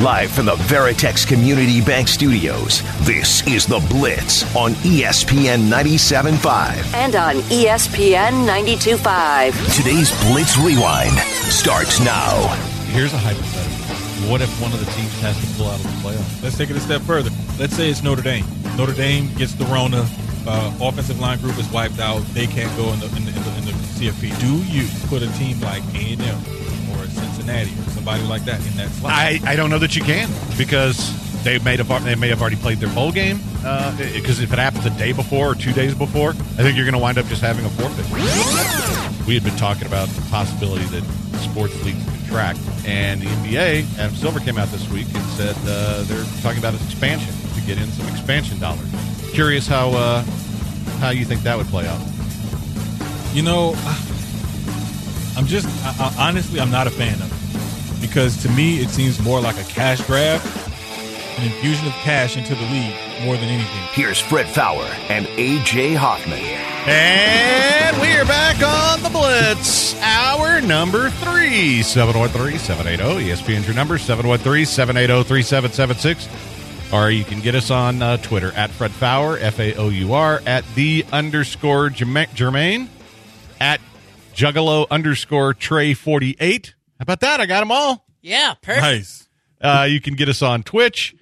Live from the Veritex Community Bank Studios, this is The Blitz on ESPN 97.5. and on ESPN 92.5. Today's Blitz Rewind starts now. Here's a hypothetical. What if one of the teams has to pull out of the playoffs? Let's take it a step further. Let's say it's Notre Dame. Notre Dame gets the Rona. Uh, offensive line group is wiped out. They can't go in the, in the, in the, in the CFP. Do you put a team like A&M or Cincinnati or somebody like that in that slot? I, I don't know that you can because they may have they may have already played their bowl game. Because if it happens a day before or two days before, I think you're going to wind up just having a forfeit. We had been talking about the possibility that sports leagues contract, and the NBA, Adam Silver came out this week and said uh, they're talking about expansion to get in some expansion dollars. Curious how uh, how you think that would play out. You know, I'm just I, I, honestly I'm not a fan of it because to me it seems more like a cash grab, an infusion of cash into the league more than anything. Here's Fred Faour and AJ Hoffman. And we are back on the Blitz. Hour number three. 713-780. ESPN's your number, 713-780-3776. Or you can get us on uh, Twitter at Fred Faour, F-A-O-U-R, at the underscore Jerma- Jermaine, at Juggalo underscore Trey 48. How about that? I got them all. Yeah, perfect. Nice. Uh, you can get us on Twitch,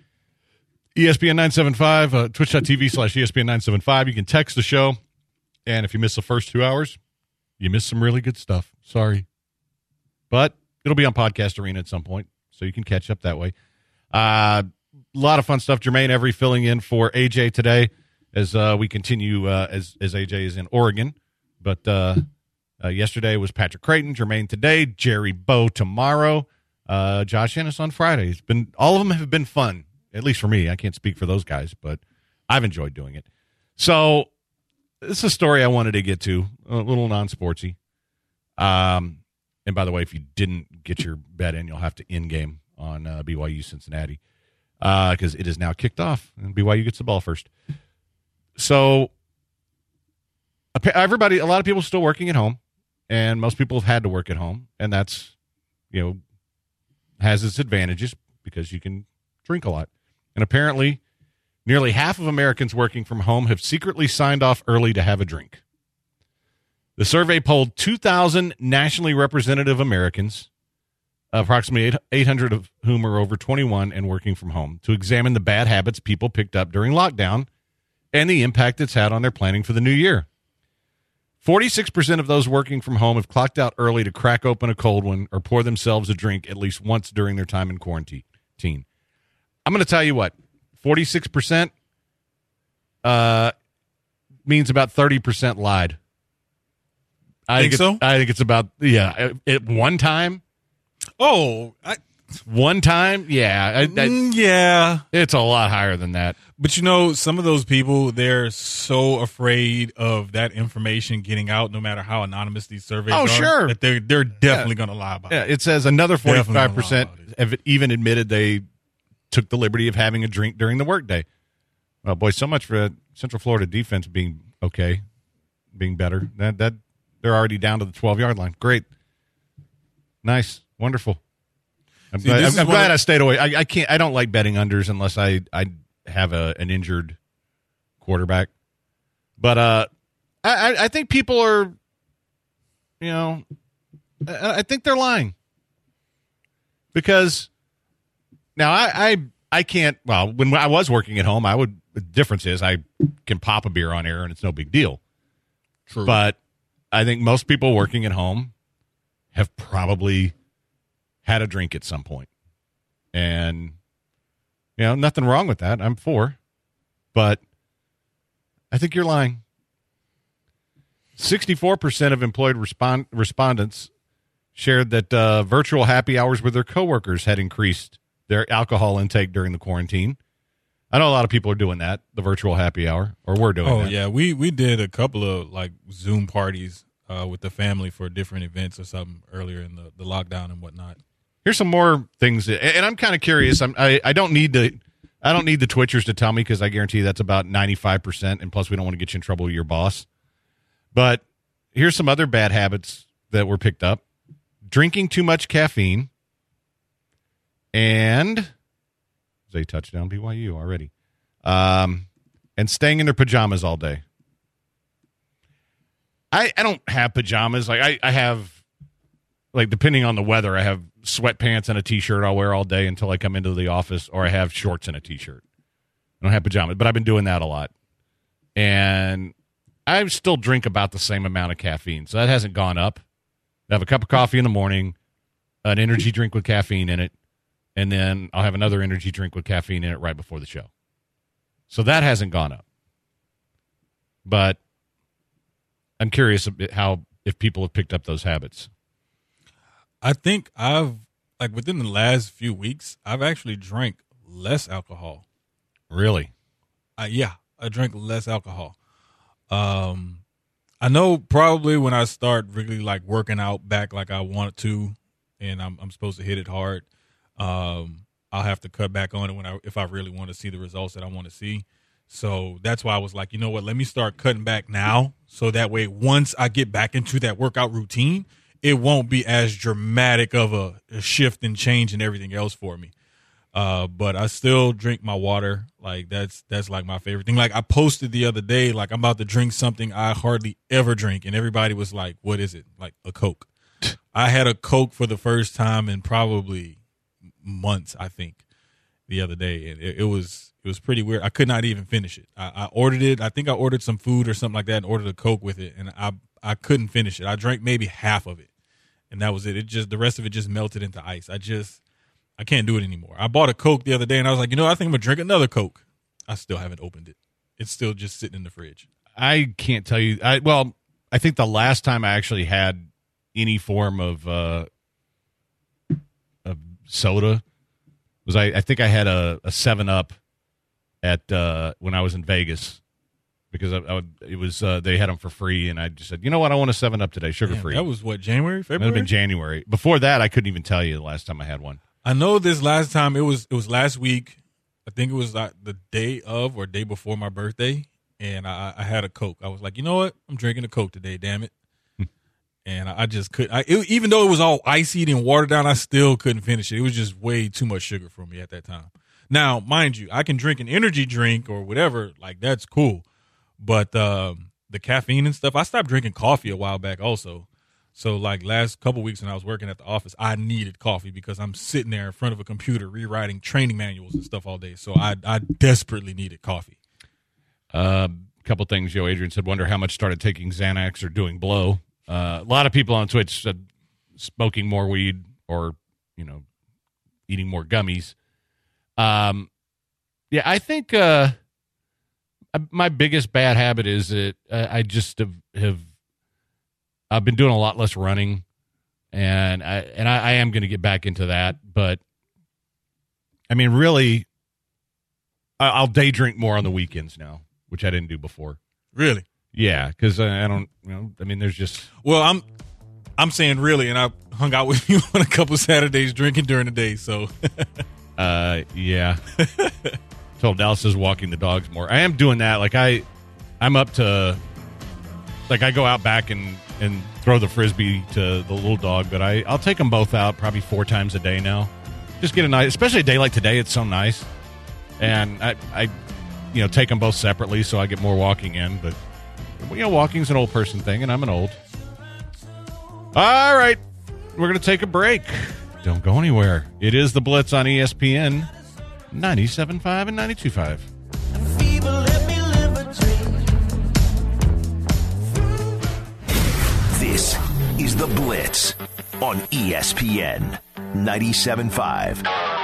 ESPN 975, uh, twitch.tv slash ESPN 975. You can text the show. And if you miss the first two hours, you miss some really good stuff. Sorry. But it'll be on Podcast Arena at some point, so you can catch up that way. Uh, a lot of fun stuff. Jermaine Every filling in for AJ today as uh, we continue uh, as, as AJ is in Oregon. But uh, uh, yesterday was Patrick Creighton, Jermaine today, Jerry Bow tomorrow, uh, Josh Innes on Friday. It's been all of them have been fun, at least for me. I can't speak for those guys, but I've enjoyed doing it. So this is a story I wanted to get to, a little non sportsy. Um, and by the way, if you didn't get your bet in, you'll have to in game on uh, BYU Cincinnati because it is now kicked off and BYU gets the ball first. So everybody, a lot of people still working at home, and most people have had to work at home, and that's you know has its advantages because you can drink a lot. And apparently, nearly half of Americans working from home have secretly signed off early to have a drink. The survey polled 2,000 nationally representative Americans, approximately 800 of whom are over 21 and working from home, to examine the bad habits people picked up during lockdown and the impact it's had on their planning for the new year. 46% of those working from home have clocked out early to crack open a cold one or pour themselves a drink at least once during their time in quarantine. I'm going to tell you what, 46% uh, means about 30% lied. I Think it's- so? I think it's about, yeah. At one time, Oh, I, one time, yeah. I, I, mm, yeah. it's a lot higher than that. But you know, some of those people, they're so afraid of that information getting out, no matter how anonymous these surveys Oh, are. sure. That they're, they're definitely going to lie about Yeah, it. it says another lie 45% it. have even admitted they took the liberty of having a drink during the workday. Well, boy, so much for Central Florida defense being okay, being better. That that they're already down to the 12-yard line. Great. Nice. Wonderful. I'm See, glad, I'm, I'm glad of- I stayed away. I, I can't I don't like betting unders unless I I have a an injured quarterback. But uh I I, I think people are you know I, I think they're lying because now I, I I can't. Well, when I was working at home, I would. The difference is I can pop a beer on air and it's no big deal. True. But I think most people working at home have probably had a drink at some point, and you know nothing wrong with that. I'm for, but I think you're lying. Sixty-four percent of employed respond, respondents shared that uh, virtual happy hours with their coworkers had increased their alcohol intake during the quarantine. I know a lot of people are doing that, the virtual happy hour, or we're doing Oh that. yeah, we we did a couple of like Zoom parties uh, with the family for different events or something earlier in the, the lockdown and whatnot. Here's some more things, and I'm kind of curious. I'm, I I don't need to. I don't need the Twitchers to tell me because I guarantee that's about 95%. And plus, we don't want to get you in trouble with your boss. But here's some other bad habits that were picked up drinking too much caffeine and a touchdown BYU already. Um, and staying in their pajamas all day. I, I don't have pajamas. Like I, I have like depending on the weather, I have sweatpants and a t-shirt I'll wear all day until I come into the office, or I have shorts and a t-shirt. I don't have pajamas, but I've been doing that a lot, and I still drink about the same amount of caffeine, so that hasn't gone up. I have a cup of coffee in the morning, an energy drink with caffeine in it, and then I'll have another energy drink with caffeine in it right before the show. So that hasn't gone up, but I'm curious how if people have picked up those habits. I think I've like within the last few weeks, I've actually drank less alcohol. Really? Uh, yeah, I drink less alcohol. Um, I know probably when I start really like working out back like I want to, and I'm I'm supposed to hit it hard. Um, I'll have to cut back on it when I if I really want to see the results that I want to see. So that's why I was like, you know what, let me start cutting back now, so that way once I get back into that workout routine, it won't be as dramatic of a, a shift and change and everything else for me. Uh, but I still drink my water. Like that's that's like my favorite thing. Like I posted the other day, like I'm about to drink something I hardly ever drink, and everybody was like, "What is it?" Like a Coke. I had a Coke for the first time in probably months. I think the other day, and it, it was it was pretty weird. I could not even finish it. I, I ordered it. I think I ordered some food or something like that, and ordered a Coke with it, and I I couldn't finish it. I drank maybe half of it, and that was it. It just the rest of it just melted into ice. I just I can't do it anymore. I bought a Coke the other day and I was like, you know, I think I'm gonna drink another Coke. I still haven't opened it. It's still just sitting in the fridge. I can't tell you. I well, I think the last time I actually had any form of uh of soda was I, I think I had a, a Seven Up at uh when I was in Vegas because I, I would it was uh they had them for free and I just said you know what I want a Seven Up today sugar Damn, free. that was what January, February. That would have been January. Before that, I couldn't even tell you the last time I had one. I know this last time it was it was last week. I think it was like the day of or day before my birthday, and I, I had a Coke. I was like, you know what? I'm drinking a Coke today. Damn it! and I, I just could. I it, even though it was all icy and watered down, I still couldn't finish it. It was just way too much sugar for me at that time. Now, mind you, I can drink an energy drink or whatever. Like that's cool, but um, the caffeine and stuff. I stopped drinking coffee a while back also. So like last couple weeks when I was working at the office, I needed coffee because I'm sitting there in front of a computer rewriting training manuals and stuff all day. So I I desperately needed coffee. A uh, couple things Joe Adrian said. Wonder how much started taking Xanax or doing blow. Uh, a lot of people on Twitch said smoking more weed or you know eating more gummies. Um, yeah, I think uh, my biggest bad habit is that I just have, have I've been doing a lot less running, and I and I, I am going to get back into that. But I mean, really, I, I'll day drink more on the weekends now, which I didn't do before. Really? Yeah, because I, I don't, you know, I mean, there's just Well, I'm I'm saying really, and I hung out with you on a couple Saturdays drinking during the day. So Uh, yeah. so Dallas is walking the dogs more. I am doing that. Like I, I'm up to, like I go out back and and throw the frisbee to the little dog, but I I'll take them both out probably four times a day now. Just get a nice, especially a day like today. It's so nice, and I I, you know, take them both separately so I get more walking in. But you know, walking's an old person thing, and I'm an old. All right, we're gonna take a break. Don't go anywhere. It is the Blitz on ESPN 97.5 and 92.5. This is The Blitz on ESPN 97.5.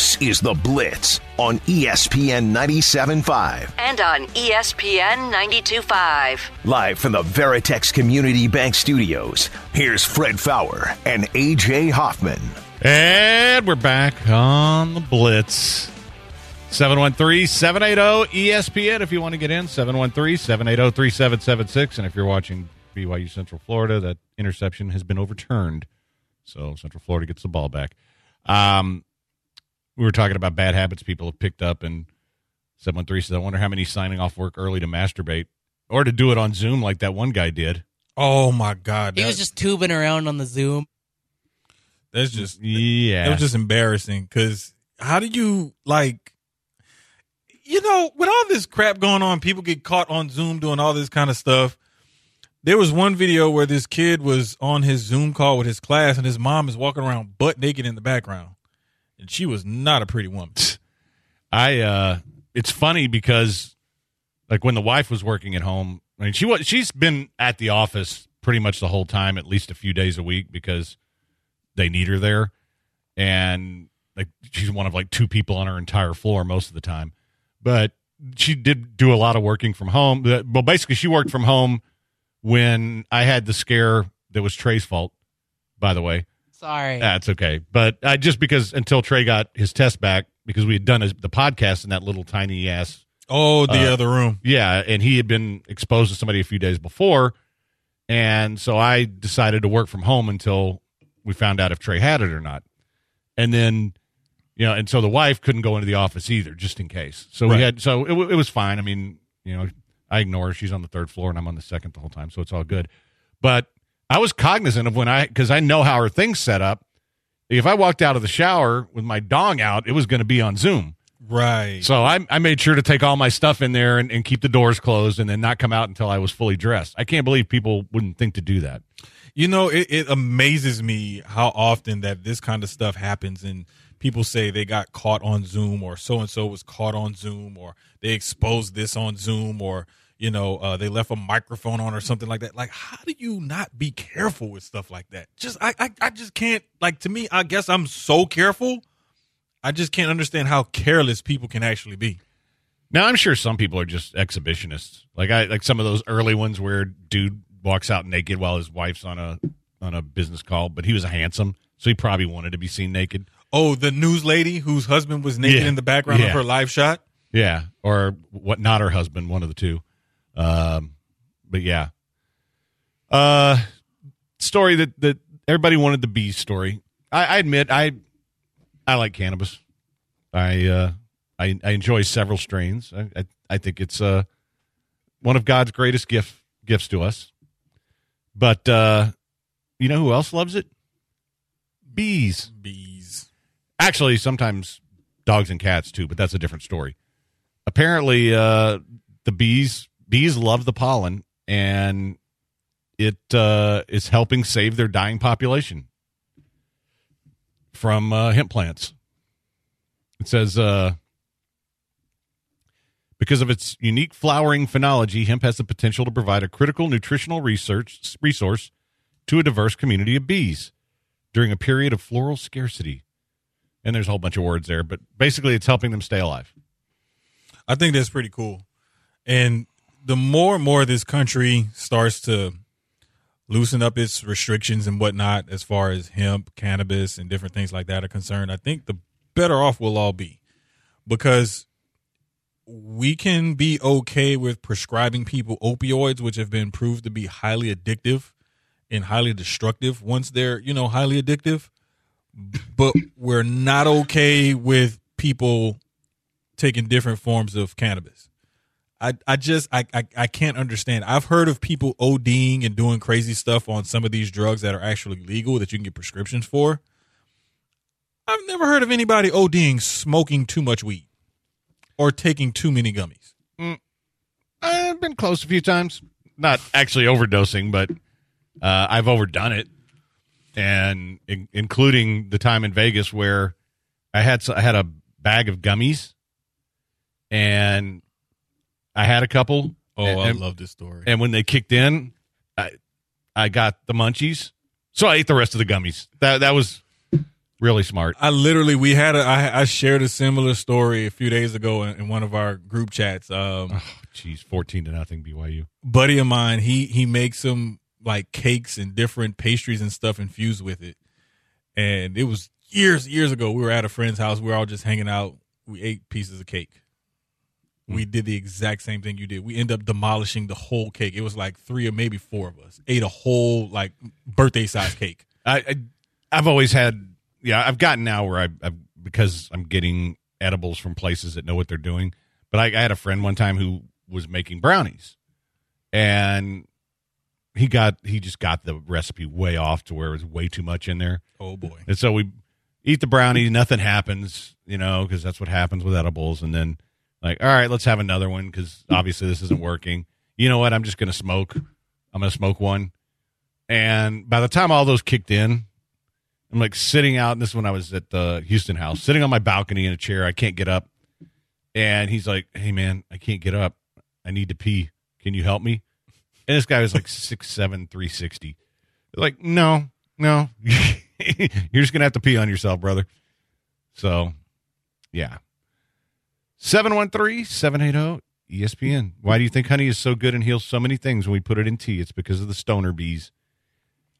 This is The Blitz on ESPN 97.5. And on ESPN 92.5. Live from the Veritex Community Bank Studios, here's Fred Faour and AJ Hoffman. And we're back on the Blitz. 713 780 ESPN if you want to get in. 713 780 3776. And if you're watching BYU Central Florida, that interception has been overturned. So Central Florida gets the ball back. Um, we were talking about bad habits people have picked up, and 713 says, I wonder how many signing off work early to masturbate or to do it on Zoom like that one guy did. Oh my God, He was just tubing around on the Zoom. that's just Yeah. it was just embarrassing. Because how do you like? You know, with all this crap going on, people get caught on Zoom doing all this kind of stuff. There was one video where this kid was on his Zoom call with his class, and his mom is walking around butt naked in the background, and she was not a pretty woman. I uh it's funny because like when the wife was working at home, I mean she was she's been at the office pretty much the whole time, at least a few days a week because they need her there. And like she's one of like two people on her entire floor most of the time. But she did do a lot of working from home. Well, basically she worked from home when I had the scare that was Trey's fault, by the way. Sorry. That's okay. But uh, just because until Trey got his test back, because we had done his, the podcast in that little tiny ass, Oh, the Uh, other room. yeah, and he had been exposed to somebody a few days before, and so I decided to work from home until we found out if Trey had it or not, and then, you know, and so the wife couldn't go into the office either, just in case. So Right. we had, so it, it was fine. I mean, you know, I ignore her; she's on the third floor, and I'm on the second the whole time, so it's all good. But I was cognizant of when I because I know how her thing's set up. If I walked out of the shower with my dong out, it was going to be on Zoom. Right. So I, I made sure to take all my stuff in there and, and keep the doors closed and then not come out until I was fully dressed. I can't believe people wouldn't think to do that. You know, it, it amazes me how often that this kind of stuff happens and people say they got caught on Zoom or so and so was caught on Zoom or they exposed this on Zoom or you know uh, they left a microphone on or something like that. Like, how do you not be careful with stuff like that? Just I I, I just can't. Like to me, I guess I'm so careful. I just can't understand how careless people can actually be. Now I'm sure some people are just exhibitionists. Like I like some of those early ones where dude walks out naked while his wife's on a on a business call, but he was a handsome, so he probably wanted to be seen naked. Oh, the news lady whose husband was naked Yeah. in the background Yeah. of her live shot. Yeah, or what? Not her husband, one of the two. Um, but yeah, uh, story that that everybody wanted the bee story. I, I admit I I like cannabis. I uh I I enjoy several strains. I I, I think it's uh one of God's greatest gift gifts to us. But uh you know who else loves it? Bees. Bees. Actually, sometimes dogs and cats too, but that's a different story. Apparently, uh, the bees bees love the pollen, and it uh, is helping save their dying population from uh, hemp plants. It says uh, because of its unique flowering phenology, hemp has the potential to provide a critical nutritional research resource to a diverse community of bees during a period of floral scarcity. And there's a whole bunch of words there, but basically it's helping them stay alive. I think that's pretty cool. And the more and more this country starts to loosen up its restrictions and whatnot as far as hemp, cannabis, and different things like that are concerned, I think the better off we'll all be. Because we can be okay with prescribing people opioids, which have been proved to be highly addictive and highly destructive once they're, you know, highly addictive. But we're not okay with people taking different forms of cannabis. I, I just I, I I can't understand. I've heard of people ODing and doing crazy stuff on some of these drugs that are actually legal that you can get prescriptions for. I've never heard of anybody ODing smoking too much weed or taking too many gummies. I've been close a few times. Not actually overdosing, but uh, I've overdone it, and in, including the time in Vegas where I had I had a bag of gummies, and I had a couple. Oh, and, I and- love this story. and when they kicked in, I I got the munchies, so I ate the rest of the gummies. That that was Really smart. I literally we had a I, I shared a similar story a few days ago in, in one of our group chats. Um, Oh, Jeez, fourteen to nothing BYU. buddy of mine, he he makes some like cakes and different pastries and stuff infused with it. And it was years years ago. We were at a friend's house. We were all just hanging out. We ate pieces of cake. We mm. did the exact same thing you did. We end up demolishing the whole cake. It was like three or maybe four of us ate a whole like birthday size cake. I, I I've always had yeah I've gotten now where I I've, because I'm getting edibles from places that know what they're doing. But I, I had a friend one time who was making brownies, and he got he just got the recipe way off to where it was way too much in there. Oh boy. And so we eat the brownie, nothing happens, you know, because that's what happens with edibles. And then, like, all right, let's have another one because obviously this isn't working. You know what? I'm just going to smoke. I'm going to smoke one. And by the time all those kicked in, I'm like sitting out. And this is when I was at the Houston house, sitting on my balcony in a chair. I can't get up. And he's like, hey, man, I can't get up. I need to pee. Can you help me? And this guy was like six seven, three sixty. Like, no, no. You're just gonna have to pee on yourself, brother. So yeah. 713-780 ESPN. Why do you think honey is so good and heals so many things when we put it in tea? It's because of the stoner bees.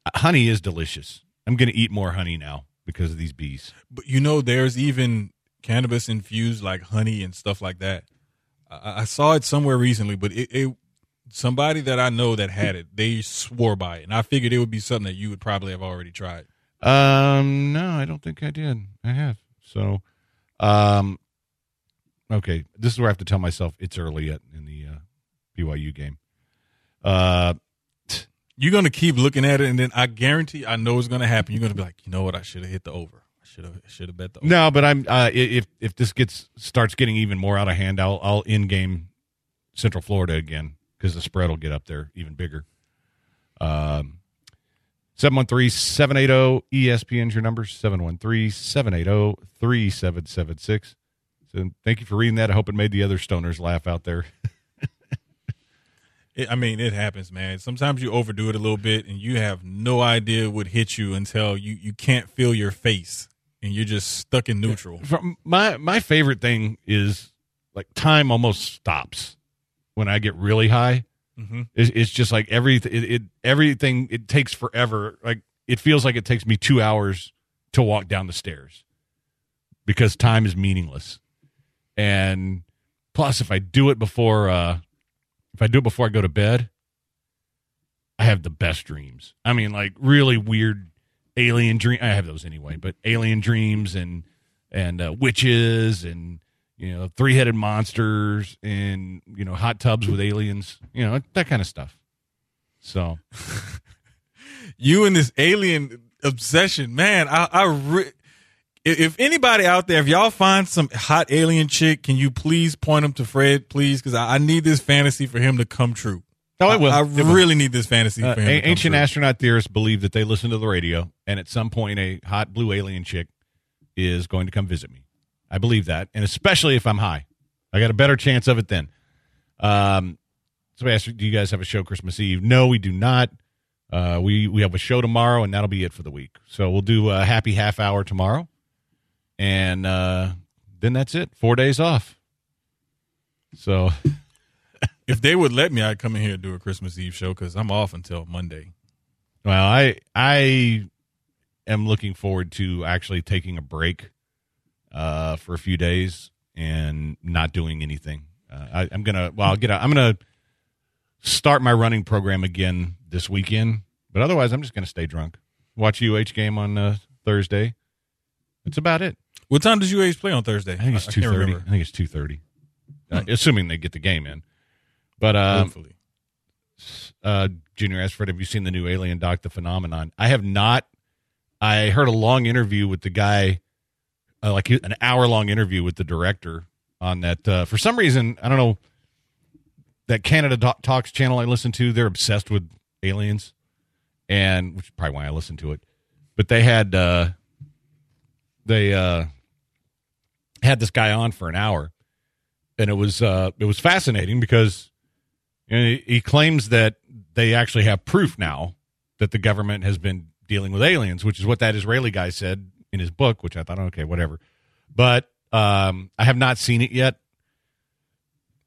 Uh, honey is delicious. I'm gonna eat more honey now because of these bees. But you know, there's even cannabis infused like honey and stuff like that. I, I saw it somewhere recently, but it, it somebody that I know that had it, they swore by it, and I figured it would be something that you would probably have already tried. Um, no, I don't think I did. I have. So, um, okay, this is where I have to tell myself it's early yet in the uh, BYU game. Uh, You're gonna keep looking at it, and then I guarantee, I know it's gonna happen. You're gonna be like, you know what? I should have hit the over. I should have should have bet the over. no, but I'm uh, if if this gets starts getting even more out of hand, I'll I'll in game Central Florida again because the spread will get up there even bigger. Um. 713-780 ESPN's your number 713-780-3776. So thank you for reading that. I hope it made the other stoners laugh out there. It, I mean, it happens, man. Sometimes you overdo it a little bit, and you have no idea what hit you until you you can't feel your face, and you're just stuck in neutral. From my my favorite thing is like time almost stops when I get really high. Mhm. It's, it's just like everything. It, it everything it takes forever. Like it feels like it takes me two hours to walk down the stairs because time is meaningless. And plus, if I do it before, uh, if I do it before I go to bed, I have the best dreams. I mean, like really weird alien dream. I have those anyway, but alien dreams and and uh, witches and you know three headed monsters and you know hot tubs with aliens. You know that kind of stuff. So you and this alien obsession, man. I, I re- if anybody out there, if y'all find some hot alien chick, can you please point them to Fred, please? Because I, I need this fantasy for him to come true. Oh, it will. I, I It will. really need this fantasy uh, for him. to come ancient astronaut theorists believe that they listen to the radio, and at some point, a hot blue alien chick is going to come visit me. I believe that, and especially if I'm high, I got a better chance of it then. Um, somebody asked, "Do you guys have a show Christmas Eve?" No, we do not. Uh, we we have a show tomorrow, and that'll be it for the week. So we'll do a happy half hour tomorrow, and uh, then that's it. Four days off. So If they would let me, I'd come in here and do a Christmas Eve show because I'm off until Monday. Well, I I am looking forward to actually taking a break uh, for a few days and not doing anything. Uh, I, I'm gonna well, I'll get out. I'm gonna start my running program again this weekend, but otherwise, I'm just gonna stay drunk. Watch UH game on uh, Thursday. That's about it. What time does UH play on Thursday? I think it's two thirty. I think it's two thirty, uh, assuming they get the game in. But um, Hopefully. uh, Junior asked Fred, "Have you seen the new Alien Doc, The Phenomenon?" I have not. I heard a long interview with the guy, uh, like an hour long interview with the director on that. Uh, for some reason, I don't know. That Canada Talks channel I listen to, they're obsessed with aliens, and which is probably why I listen to it. But they had uh, they uh, had this guy on for an hour, and it was uh, it was fascinating because and he, he claims that they actually have proof now that the government has been dealing with aliens, which is what that Israeli guy said in his book, which I thought, okay, whatever. But um, I have not seen it yet.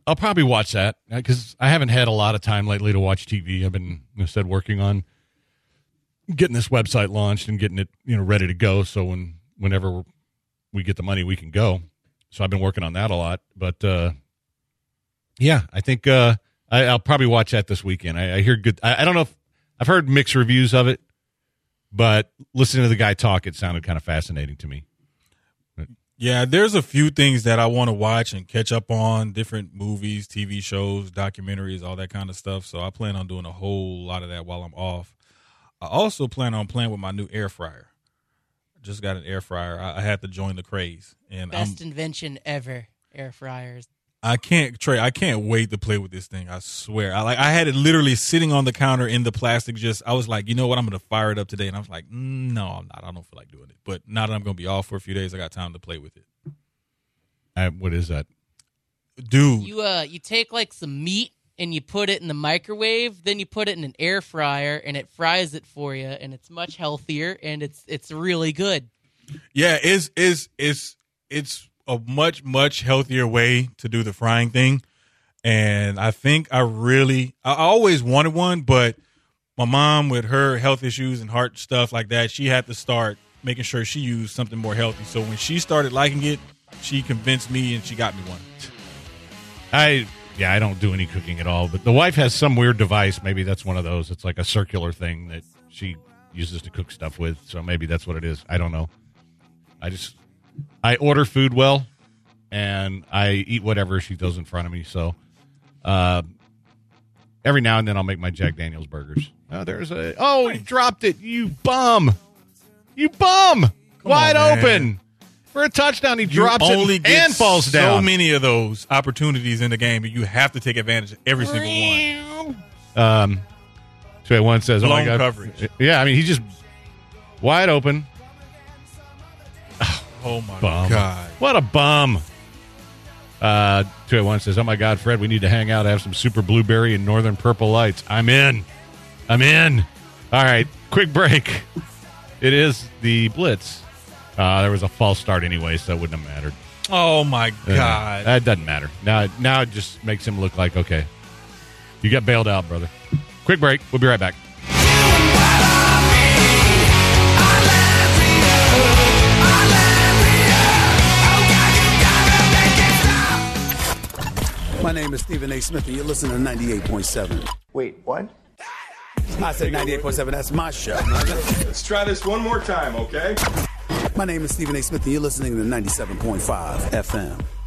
I'll probably watch that because I haven't had a lot of time lately to watch TV. I've been instead working on getting this website launched and getting it you know ready to go. So when whenever we get the money, we can go. So I've been working on that a lot. But uh, yeah, I think uh, I, will probably watch that this weekend. I, I hear good. I, I, don't know if I've heard mixed reviews of it, but listening to the guy talk, it sounded kind of fascinating to me. Yeah, there's a few things that I want to watch and catch up on different movies, TV shows, documentaries, all that kind of stuff. So I plan on doing a whole lot of that while I'm off. I also plan on playing with my new air fryer. Just got an air fryer. I, I had to join the craze, and best I'm, invention ever. Air fryers. I can't Trey. I can't wait to play with this thing. I swear. I like. I had it literally sitting on the counter in the plastic. Just I was like, you know what? I'm gonna fire it up today, and I was like, mm, no, I'm not. I don't feel like doing it. But now that I'm gonna be off for a few days, I got time to play with it. Uh, what is that, dude? You uh, you take like some meat and you put it in the microwave, then you put it in an air fryer, and it fries it for you, and it's much healthier, and it's it's really good. Yeah, it's it's it's it's a much much healthier way to do the frying thing. And i think i really i always wanted one but my mom with her health issues and heart stuff like that she had to start making sure she used something more healthy. So when she started liking it she convinced me and she got me one. I yeah i don't do any cooking at all but the wife has some weird device. Maybe that's one of those. It's like a circular thing that she uses to cook stuff with. So maybe that's what it is. I don't know. I just I order food well, and I eat whatever she throws in front of me. So, uh, every now and then I'll make my Jack Daniels burgers. Oh, there's a oh, he dropped it. You bum, you bum, Come wide on, open for a touchdown. He drops only it and falls down. So many of those opportunities in the game, but you have to take advantage of every single one. Um, so one says, Blown "Oh my god, coverage." Yeah, I mean he's just wide open. Oh my bum. god! What a bum. Uh, 281 says, Oh my God, Fred, we need to hang out, have some super blueberry and northern purple lights. I'm in. I'm in. All right, quick break. It is the Blitz. Uh, there was a false start anyway, so it wouldn't have mattered. Oh my God. Uh, it doesn't matter. Now, now it just makes him look like, okay, you got bailed out, brother. Quick break. We'll be right back. My name is Stephen A. Smith, and you're listening to 98.7. Wait, what? I said 98.7. That's my show. Let's try this one more time, okay? My name is Stephen A. Smith, and you're listening to 97.5 FM.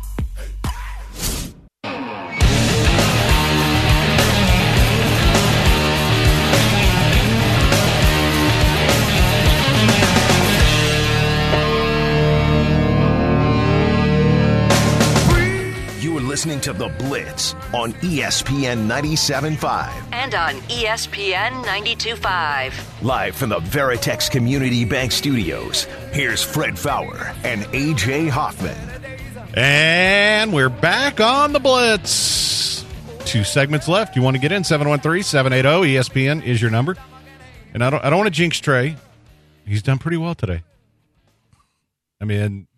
Listening to The Blitz on ESPN 97.5 and on ESPN 92.5. Live from the Veritex Community Bank Studios, here's Fred Faour and AJ Hoffman. And we're back on The Blitz. Two segments left. You want to get in? 713 780 ESPN is your number. And I don't, I don't want to jinx Trey. He's done pretty well today. I mean,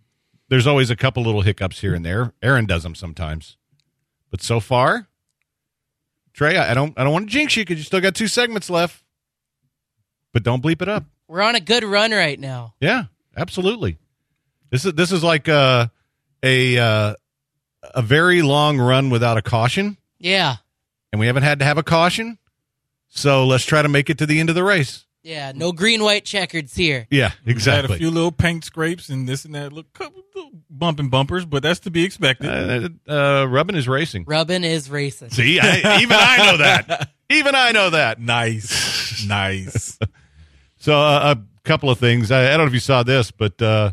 there's always a couple little hiccups here and there. Aaron does them sometimes, but so far, Trey, I don't I don't want to jinx you because you still got two segments left. But don't bleep it up. We're on a good run right now. Yeah, absolutely. This is this is like a a uh, a very long run without a caution. Yeah, and we haven't had to have a caution, so let's try to make it to the end of the race. Yeah, no green white checkers here. Yeah, exactly. Had a few little paint scrapes and this and that, look, little bumping bumpers, but that's to be expected. Uh, uh, Rubbin is racing. Rubbin is racing. See, I, even I know that. Even I know that. Nice, nice. so uh, a couple of things. I, I, don't know if you saw this, but uh,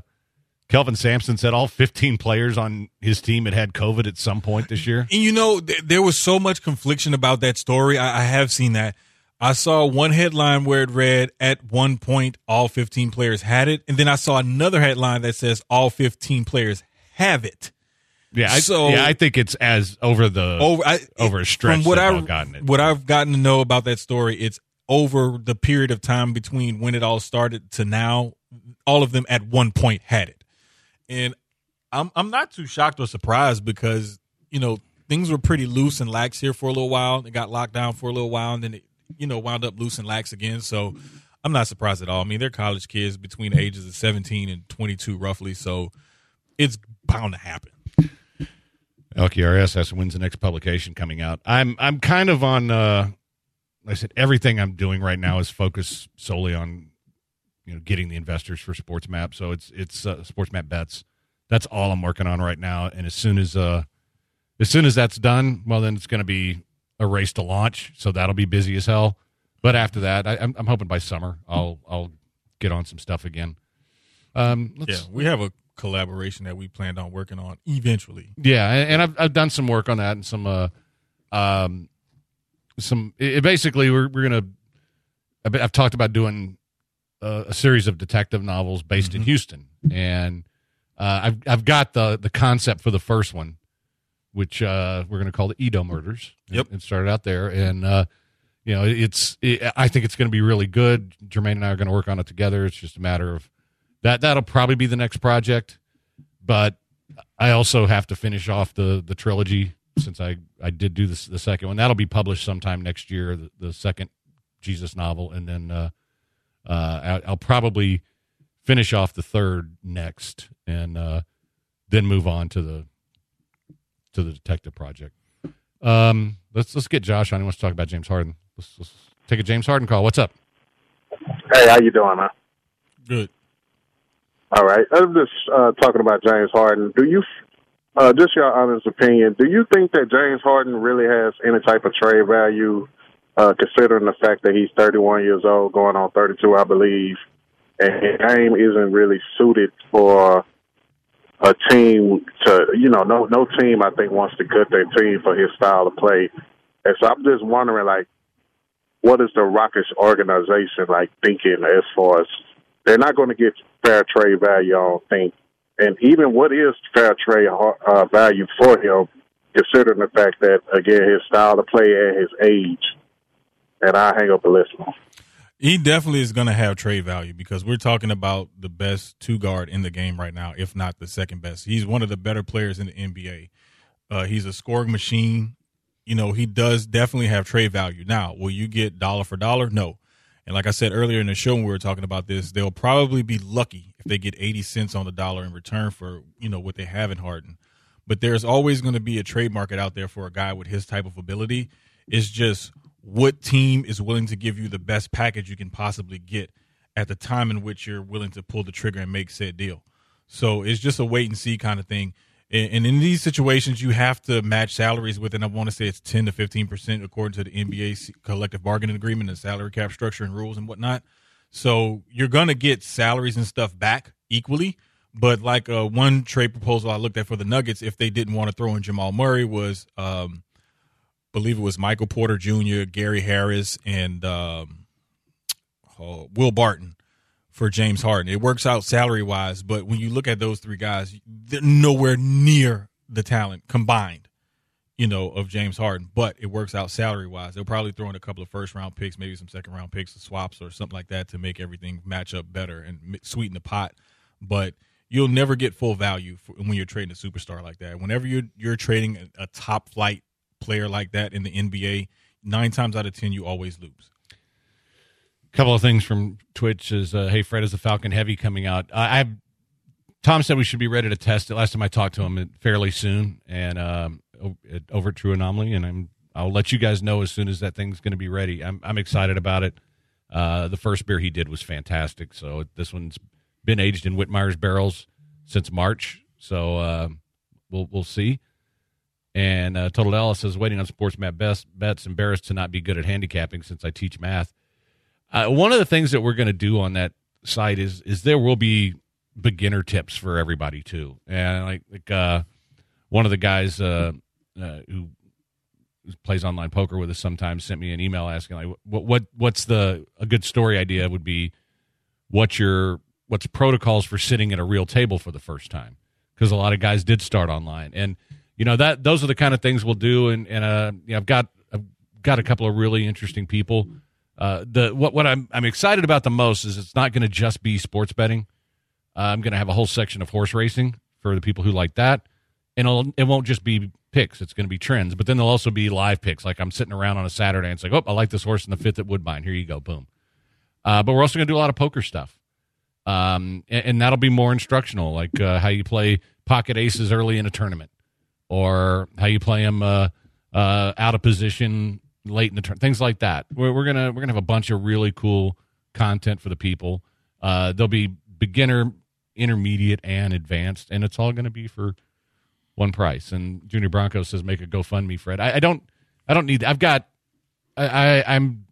Kelvin Sampson said all 15 players on his team had had COVID at some point this year. And you know, th- there was so much confliction about that story. I, I have seen that I saw one headline where it read at one point all 15 players had it, and then I saw another headline that says all 15 players have it. Yeah, I, so yeah, I think it's as over the over I, over a stretch. From what I've gotten it. what I've gotten to know about that story, it's over the period of time between when it all started to now all of them at one point had it. And I'm I'm not too shocked or surprised because you know things were pretty loose and lax here for a little while. They got locked down for a little while, and then it you know wound up loose and lax again. So I'm not surprised at all. I mean, they're college kids between the ages of 17 and 22, roughly. So it's bound to happen. LKRS has when's the next publication coming out? I'm I'm kind of on. Uh, like I said everything I'm doing right now is focused solely on you know getting the investors for SportsMap. So it's it's uh, SportsMap bets. That's all I'm working on right now. And as soon as uh as soon as that's done, well then it's going to be a race to launch. So that'll be busy as hell. But after that, I, I'm, I'm hoping by summer I'll I'll get on some stuff again. Um, Yeah, we have a collaboration that we planned on working on eventually. Yeah, and, I've I've done some work on that and some uh um some it, basically we're we're gonna I've, talked about doing a, a series of detective novels based in Houston and uh, I've I've got the the concept for the first one, which uh, we're gonna call the Edo murders. Yep. it started out there and. uh you know, it's. It, I think it's going to be really good. Jermaine and I are going to work on it together. It's just a matter of that. That'll probably be the next project, but I also have to finish off the the trilogy since I I did do this the second one. That'll be published sometime next year. The, the second Jesus novel, and then uh, uh, I'll, I'll probably finish off the third next, and uh, then move on to the to the detective project. Um, let's let's get Josh on. He wants to talk about James Harden. Let's, let's take a James Harden call. What's up? Hey, how you doing, man? Good. All right. I'm just uh, talking about James Harden. Do you, uh, just your honest opinion, do you think that James Harden really has any type of trade value, uh, considering the fact that he's 31 years old, going on 32, I believe, and his game isn't really suited for a team to, you know, no no team I think wants to cut their team for his style of play. And so I'm just wondering, like, what is the Rockets organization like thinking as far as they're not going to get fair trade value, I don't think. And even what is fair trade uh, value for him, considering the fact that again his style of play and his age. And I hang up and listen. He definitely is going to have trade value because we're talking about the best two guard in the game right now, if not the second best. He's one of the better players in the NBA. Uh, he's a scoring machine. You know, he does definitely have trade value. Now, will you get dollar for dollar? No. And like I said earlier in the show when we were talking about this, they'll probably be lucky if they get 80 cents on the dollar in return for, you know, what they have in Harden. But there's always going to be a trade market out there for a guy with his type of ability. It's just what team is willing to give you the best package you can possibly get at the time in which you're willing to pull the trigger and make said deal. So it's just a wait and see kind of thing. And in these situations, you have to match salaries with, and I want to say it's 10 to 15% according to the NBA collective bargaining agreement and salary cap structure and rules and whatnot. So you're going to get salaries and stuff back equally. But like uh, one trade proposal I looked at for the Nuggets, if they didn't want to throw in Jamal Murray, was um, believe it was Michael Porter Jr., Gary Harris, and um, oh, Will Barton for James Harden. It works out salary wise, but when you look at those three guys, they're nowhere near the talent combined, you know, of James Harden. But it works out salary wise. They'll probably throw in a couple of first round picks, maybe some second round picks, swaps, or something like that to make everything match up better and sweeten the pot. But you'll never get full value for, when you're trading a superstar like that. Whenever you're you're trading a, a top flight player like that in the NBA, nine times out of ten you always lose. couple of things from Twitch is, uh, hey, Fred, is the Falcon Heavy coming out? I, I Tom said we should be ready to test it. Last time I talked to him, fairly soon, and um, over True Anomaly, and I'm I'll let you guys know as soon as that thing's going to be ready. I'm I'm excited about it. Uh, the first beer he did was fantastic, so this one's been aged in Whitmeyer's barrels since March, so uh, we'll we'll see. And uh, Total Dallas says waiting on sports map best bets embarrassed to not be good at handicapping since I teach math. Uh, one of the things that we're going to do on that site is is there will be beginner tips for everybody too, and like like uh, one of the guys uh, uh, who plays online poker with us sometimes sent me an email asking like what what what's the a good story idea would be what's your what's protocols for sitting at a real table for the first time? Because a lot of guys did start online. And you know that those are the kind of things we'll do and and uh you know, I've got I've got a couple of really interesting people Uh, the what what I'm I'm excited about the most is it's not going to just be sports betting. Uh, I'm going to have a whole section of horse racing for the people who like that, and it'll, it won't just be picks. It's going to be trends, but then there'll also be live picks. Like I'm sitting around on a Saturday and it's like, oh, I like this horse in the fifth at Woodbine. Here you go, boom. Uh, but we're also going to do a lot of poker stuff, um, and, and that'll be more instructional, like uh, how you play pocket aces early in a tournament, or how you play them uh, uh, out of position late in the turn, things like that. We're, we're gonna we're gonna have a bunch of really cool content for the people. Uh, there'll be beginner, intermediate, and advanced, and it's all to be for one price. And Junior Bronco says, "Make a GoFundMe, Fred." I, I don't, I don't need. I've got, I, I, I'm,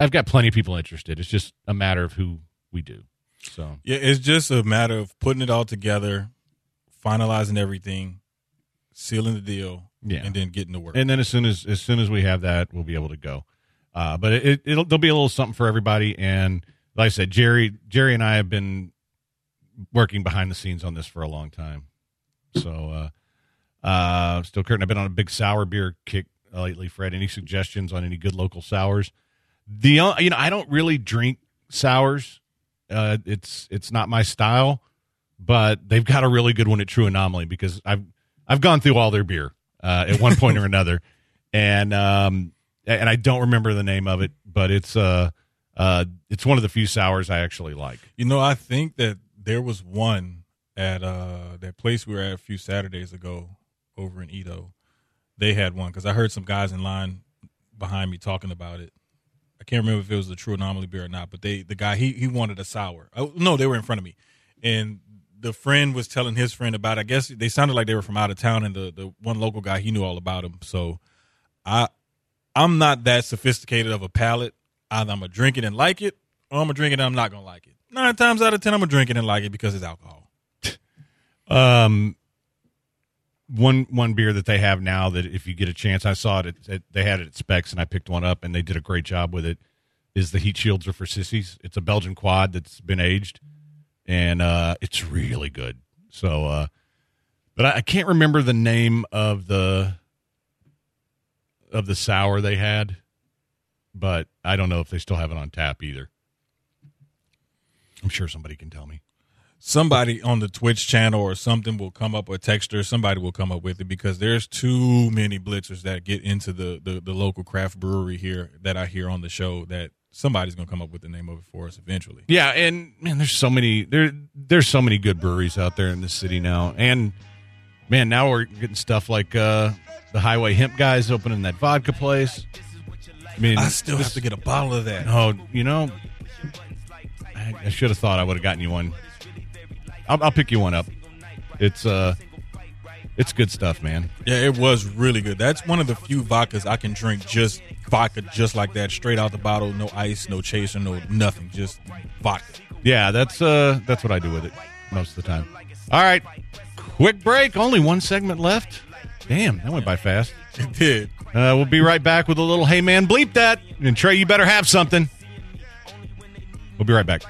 I've got plenty of people interested. It's just a matter of who we do. So Yeah, it's just a matter of putting it all together, finalizing everything, sealing the deal, Yeah. and then getting to work. and then as soon as as soon as we have that, we'll be able to go. Uh, but it, it'll there'll be a little something for everybody. And like I said, Jerry Jerry and I have been working behind the scenes on this for a long time. So uh, uh, still curtain. I've been on a big sour beer kick lately. Fred, any suggestions on any good local sours? The you know I don't really drink sours. Uh, it's it's not my style, but they've got a really good one at True Anomaly because I've I've gone through all their beer uh, at one point or another, and um and I don't remember the name of it, but it's uh uh it's one of the few sours I actually like. You know, I think that there was one at uh that place we were at a few Saturdays ago over in EaDo. They had one because I heard some guys in line behind me talking about it. I can't remember if it was the True Anomaly beer or not, but they the guy he he wanted a sour. Oh, no, they were in front of me, and the friend was telling his friend about. I guess they sounded like they were from out of town, and the the one local guy he knew all about them. So, I I'm not that sophisticated of a palate. Either I'm gonna drink it and like it, or I'm gonna drink it and I'm not gonna like it. Nine times out of ten, I'm gonna drink it and like it because it's alcohol. Um, one one beer that they have now that if you get a chance, I saw it. At, at, they had it at Specs, and I picked one up, and they did a great job with it. Is the heat shields are for sissies? It's a Belgian quad that's been aged, and uh, it's really good. So, uh, but I, I can't remember the name of the of the sour they had, but I don't know if they still have it on tap either. I'm sure somebody can tell me. Somebody on the Twitch channel or something will come up, or texter, somebody will come up with it because there's too many blitzers that get into the, the, the local craft brewery here that I hear on the show that somebody's gonna come up with the name of it for us eventually. Yeah, and man, there's so many there. There's so many good breweries out there in the city now, and man, now we're getting stuff like uh, the Highway Hemp guys opening that vodka place. I mean, I still this- have to get a bottle of that. Oh, you know, I, I should have thought I would have gotten you one. I'll, I'll pick you one up. It's uh, it's good stuff, man. Yeah, it was really good. That's one of the few vodkas I can drink just vodka just like that, straight out the bottle, no ice, no chaser, no nothing, just vodka. Yeah, that's uh, that's what I do with it most of the time. All right, quick break. Only one segment left. Damn, that went by fast. It did. Uh, we'll be right back with a little "Hey man, bleep that." And Trey, you better have something. We'll be right back.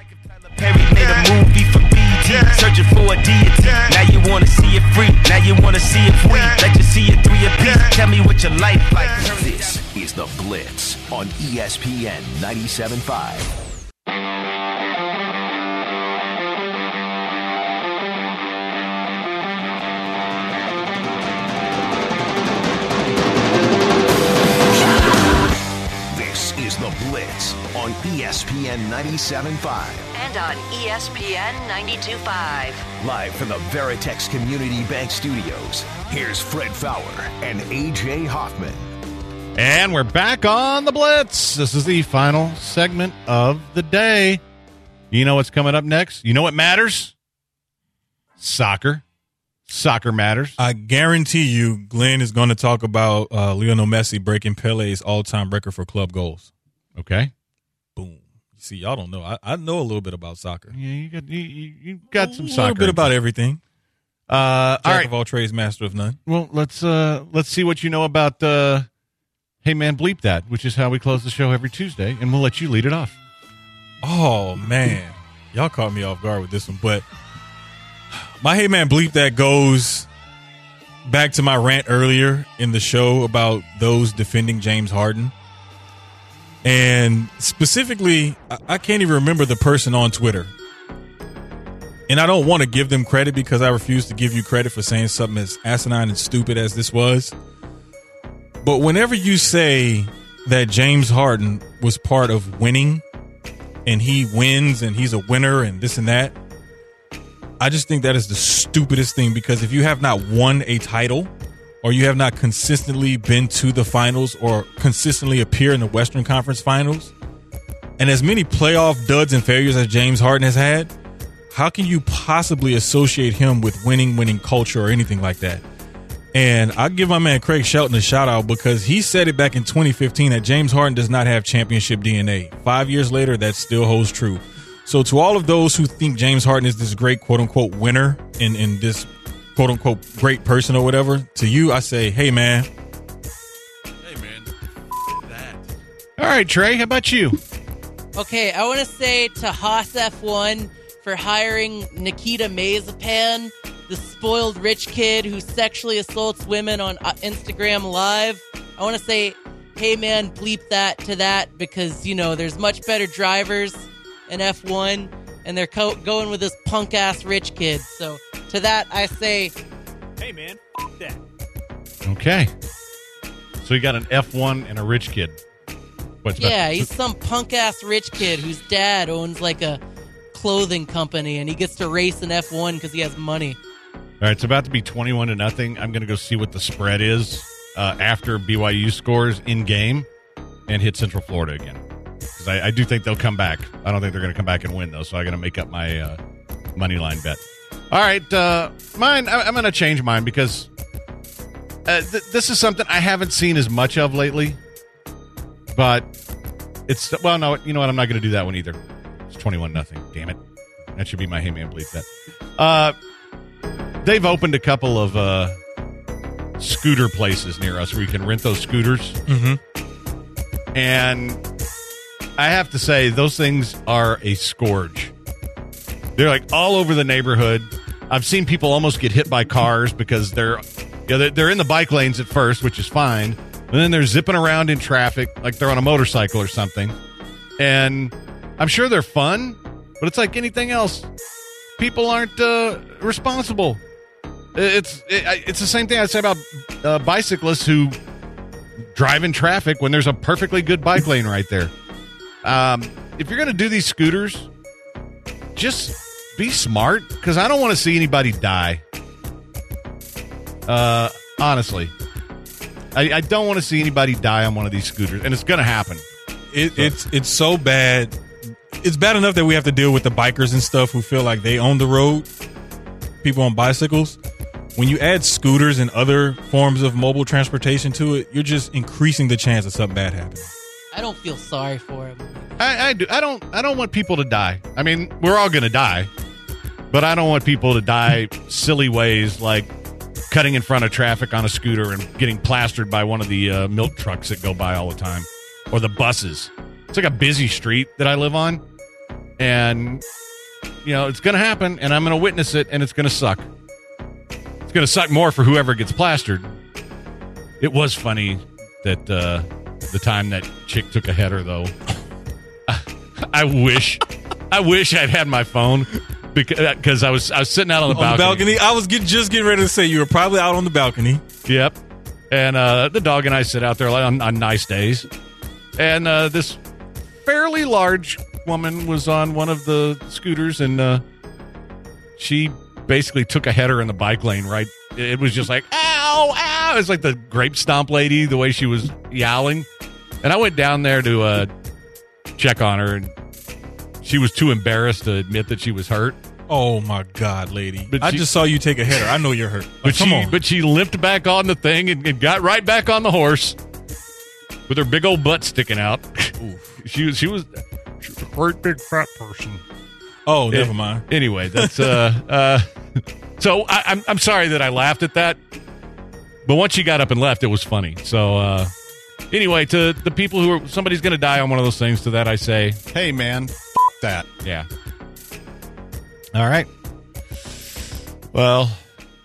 Searching for a deity. Now you wanna see it free. Now you wanna see it free. Let you see it three a piece. Tell me what your life like. This is The Blitz on ESPN 97.5. on ESPN 97.5. And on ESPN 92.5. Live from the Veritex Community Bank Studios, here's Fred Faour and AJ Hoffman. And we're back on the Blitz. This is the final segment of the day. You know what's coming up next? You know what matters? Soccer. Soccer matters. I guarantee you, Glenn is going to talk about uh, Lionel Messi breaking Pele's all-time record for club goals. Okay. Boom. You see, y'all don't know. I, I know a little bit about soccer. Yeah, you got you, you you got some a soccer. little bit about everything. Uh, all Jack right. of all trades, master of none. Well, let's uh let's see what you know about uh Hey man, bleep that, which is how we close the show every Tuesday, and we'll let you lead it off. Oh man, y'all caught me off guard with this one, but my hey man bleep that goes back to my rant earlier in the show about those defending James Harden. And specifically, I- can't even remember the person on Twitter. And I don't want to give them credit because I refuse to give you credit for saying something as asinine and stupid as this was. But whenever you say that James Harden was part of winning and he wins and he's a winner and this and that, I just think that is the stupidest thing because if you have not won a title or you have not consistently been to the finals or consistently appear in the Western Conference finals, and as many playoff duds and failures as James Harden has had, how can you possibly associate him with winning, winning culture or anything like that? And I give my man Craig Shelton a shout out because he said it back in 2015 that James Harden does not have championship DNA. Five years later, that still holds true. So to all of those who think James Harden is this great quote unquote winner and, and this quote unquote great person or whatever, to you I say, hey man, Hey, man. That. All right, Trey, how about you? Okay, I want to say to Haas F1 for hiring Nikita Mazepin, the spoiled rich kid who sexually assaults women on uh, Instagram Live. I want to say, hey man, bleep that to that because, you know, there's much better drivers in F1 and they're co- going with this punk ass rich kid. So to that, I say, Hey man, f- that. Okay. So you got an F1 and a rich kid. What's about- yeah, he's some punk ass rich kid whose dad owns like a clothing company and he gets to race an F1 because he has money. All right, it's about to be 21 to nothing. I'm going to go see what the spread is uh, after BYU scores in game and hit Central Florida again. Because I, I do think they'll come back. I don't think they're going to come back and win, though. So I got to make up my uh, money line bet. All right, uh, mine, I, I'm going to change mine because uh, th- this is something I haven't seen as much of lately. But it's, well, no, you know what? I'm not going to do that one either. It's 21 nothing. Damn it. That should be my hey man bleep that. Uh, they've opened a couple of uh, scooter places near us where you can rent those scooters. Mm-hmm. And I have to say, those things are a scourge. They're like all over the neighborhood. I've seen people almost get hit by cars because they're, you know, they're, in the bike lanes at first, which is fine. And then they're zipping around in traffic like they're on a motorcycle or something. And I'm sure they're fun, but it's like anything else. People aren't uh, responsible. It's it, it's the same thing I say about uh, bicyclists who drive in traffic when there's a perfectly good bike lane right there. Um, if you're going to do these scooters, just be smart because I don't want to see anybody die. Uh, honestly, I, I don't want to see anybody die on one of these scooters, and it's going to happen. It, it's it's so bad. It's bad enough that we have to deal with the bikers and stuff who feel like they own the road. People on bicycles. When you add scooters and other forms of mobile transportation to it, you're just increasing the chance of something bad happening. I don't feel sorry for him. I, I do. I don't. I don't want people to die. I mean, we're all going to die, but I don't want people to die silly ways like cutting in front of traffic on a scooter and getting plastered by one of the uh, milk trucks that go by all the time, or the buses. It's like a busy street that I live on, and you know it's going to happen, and I'm going to witness it, and it's going to suck. It's going to suck more for whoever gets plastered. It was funny that uh, the time that chick took a header, though. I wish, I wish I'd had my phone because I was I was sitting out on the On the balcony. balcony, I was get, just getting ready to say you were probably out on the balcony. Yep. And uh, the dog and I sit out there on, on nice days. And uh, this fairly large woman was on one of the scooters and uh, she basically took a header in the bike lane, right? It was just like, ow, ow. It's like the grape stomp lady, the way she was yowling. And I went down there to uh, check on her, and she was too embarrassed to admit that she was hurt. Oh my God, lady! But I she- just saw you take a header. I know you're hurt. Like, But come she, on. but she limped back on the thing and, and got right back on the horse with her big old butt sticking out. she was she was she was a great big fat person. oh, never Eh, mind. Anyway, that's uh uh. So I, I'm I'm sorry that I laughed at that, but once she got up and left, it was funny. So uh, anyway, to the people who are somebody's going to die on one of those things, to that I say, Hey, man, that. yeah. All right. Well,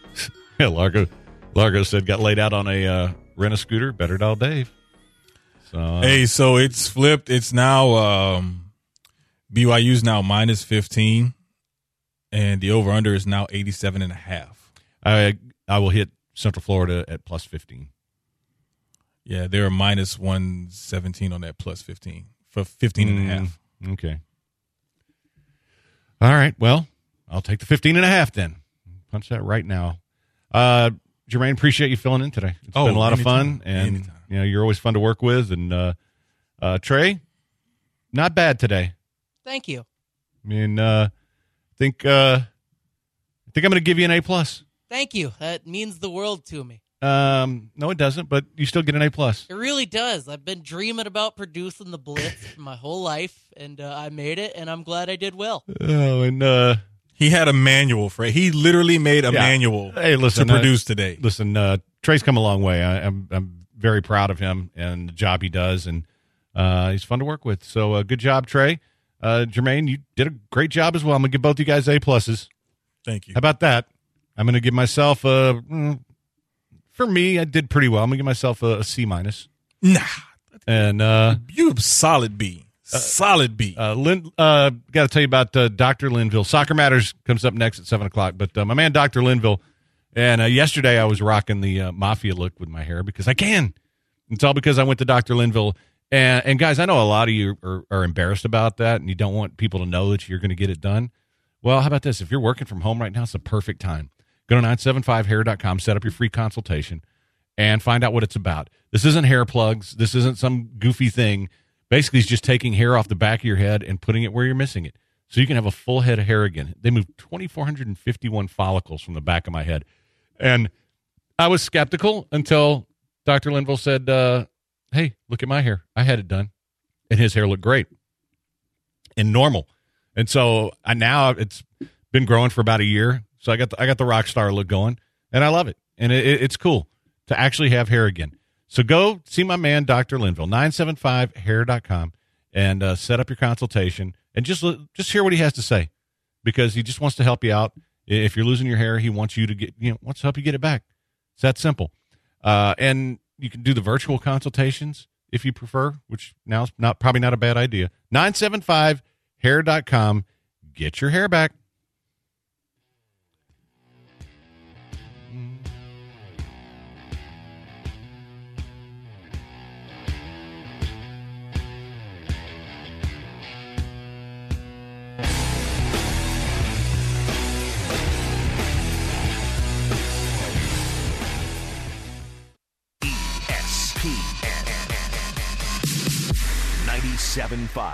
yeah, Largo Largo said got laid out on a uh, rent a scooter. Better dial Dave. So uh, Hey, so it's flipped. It's now um, BYU's now minus 15, and the over under is now 87 and a half. I I will hit Central Florida at plus 15. Yeah, they're minus 117 on that plus 15 for 15 and a half. Mm, Okay. All right. Well, I'll take the 15 and a half then. Punch that right now. Uh, Jermaine, appreciate you filling in today. It's Oh, been a lot of fun, and Anytime. you know you're always fun to work with. And uh, uh, Trey, not bad today. Thank you. I mean, uh, think uh, I think I'm going to give you an A plus. Thank you. That means the world to me. Um, no, it doesn't, but you still get an A plus. It really does. I've been dreaming about producing the Blitz for my whole life, and uh, I made it, and I'm glad I did well. Oh, and uh, He had a manual for it. He literally made a Yeah. manual Hey, listen, to uh, produce today. Listen, uh, Trey's come a long way. I, I'm I'm very proud of him and the job he does, and uh, he's fun to work with. So, uh, good job, Trey. Uh, Jermaine, you did a great job as well. I'm gonna give both you guys A pluses. Thank you. How about that? I'm gonna give myself a. mm, for me, I did pretty well. I'm gonna give myself a, a C minus. Nah, And uh, you solid B. Solid B. uh, Lin, uh, got to tell you about uh, Dr. Linville. Soccer Matters comes up next at 7 o'clock. But uh, my man, Dr. Linville, and uh, yesterday I was rocking the uh, mafia look with my hair because I can. It's all because I went to Dr. Linville. And, and guys, I know a lot of you are, are embarrassed about that and you don't want people to know that you're going to get it done. Well, how about this? If you're working from home right now, it's the perfect time. Go to 975hair.com, set up your free consultation, and find out what it's about. This isn't hair plugs. This isn't some goofy thing. Basically, it's just taking hair off the back of your head and putting it where you're missing it. So you can have a full head of hair again. They moved 2,451 follicles from the back of my head. And I was skeptical until Dr. Linville said, uh, Hey, look at my hair. I had it done. And his hair looked great and normal. And so I now it's been growing for about a year. So I got the, I got the rock star look going, and I love it. And it, it- it's cool to actually have hair again. So go see my man, Dr. Linville, 975hair.com, and uh, set up your consultation and just just hear what he has to say because he just wants to help you out. If you're losing your hair, he wants you to get, you know, wants to help you get it back. It's that simple. Uh, and you can do the virtual consultations if you prefer, which now is not probably not a bad idea. 975hair.com. Get your hair back. ESPN 97.5.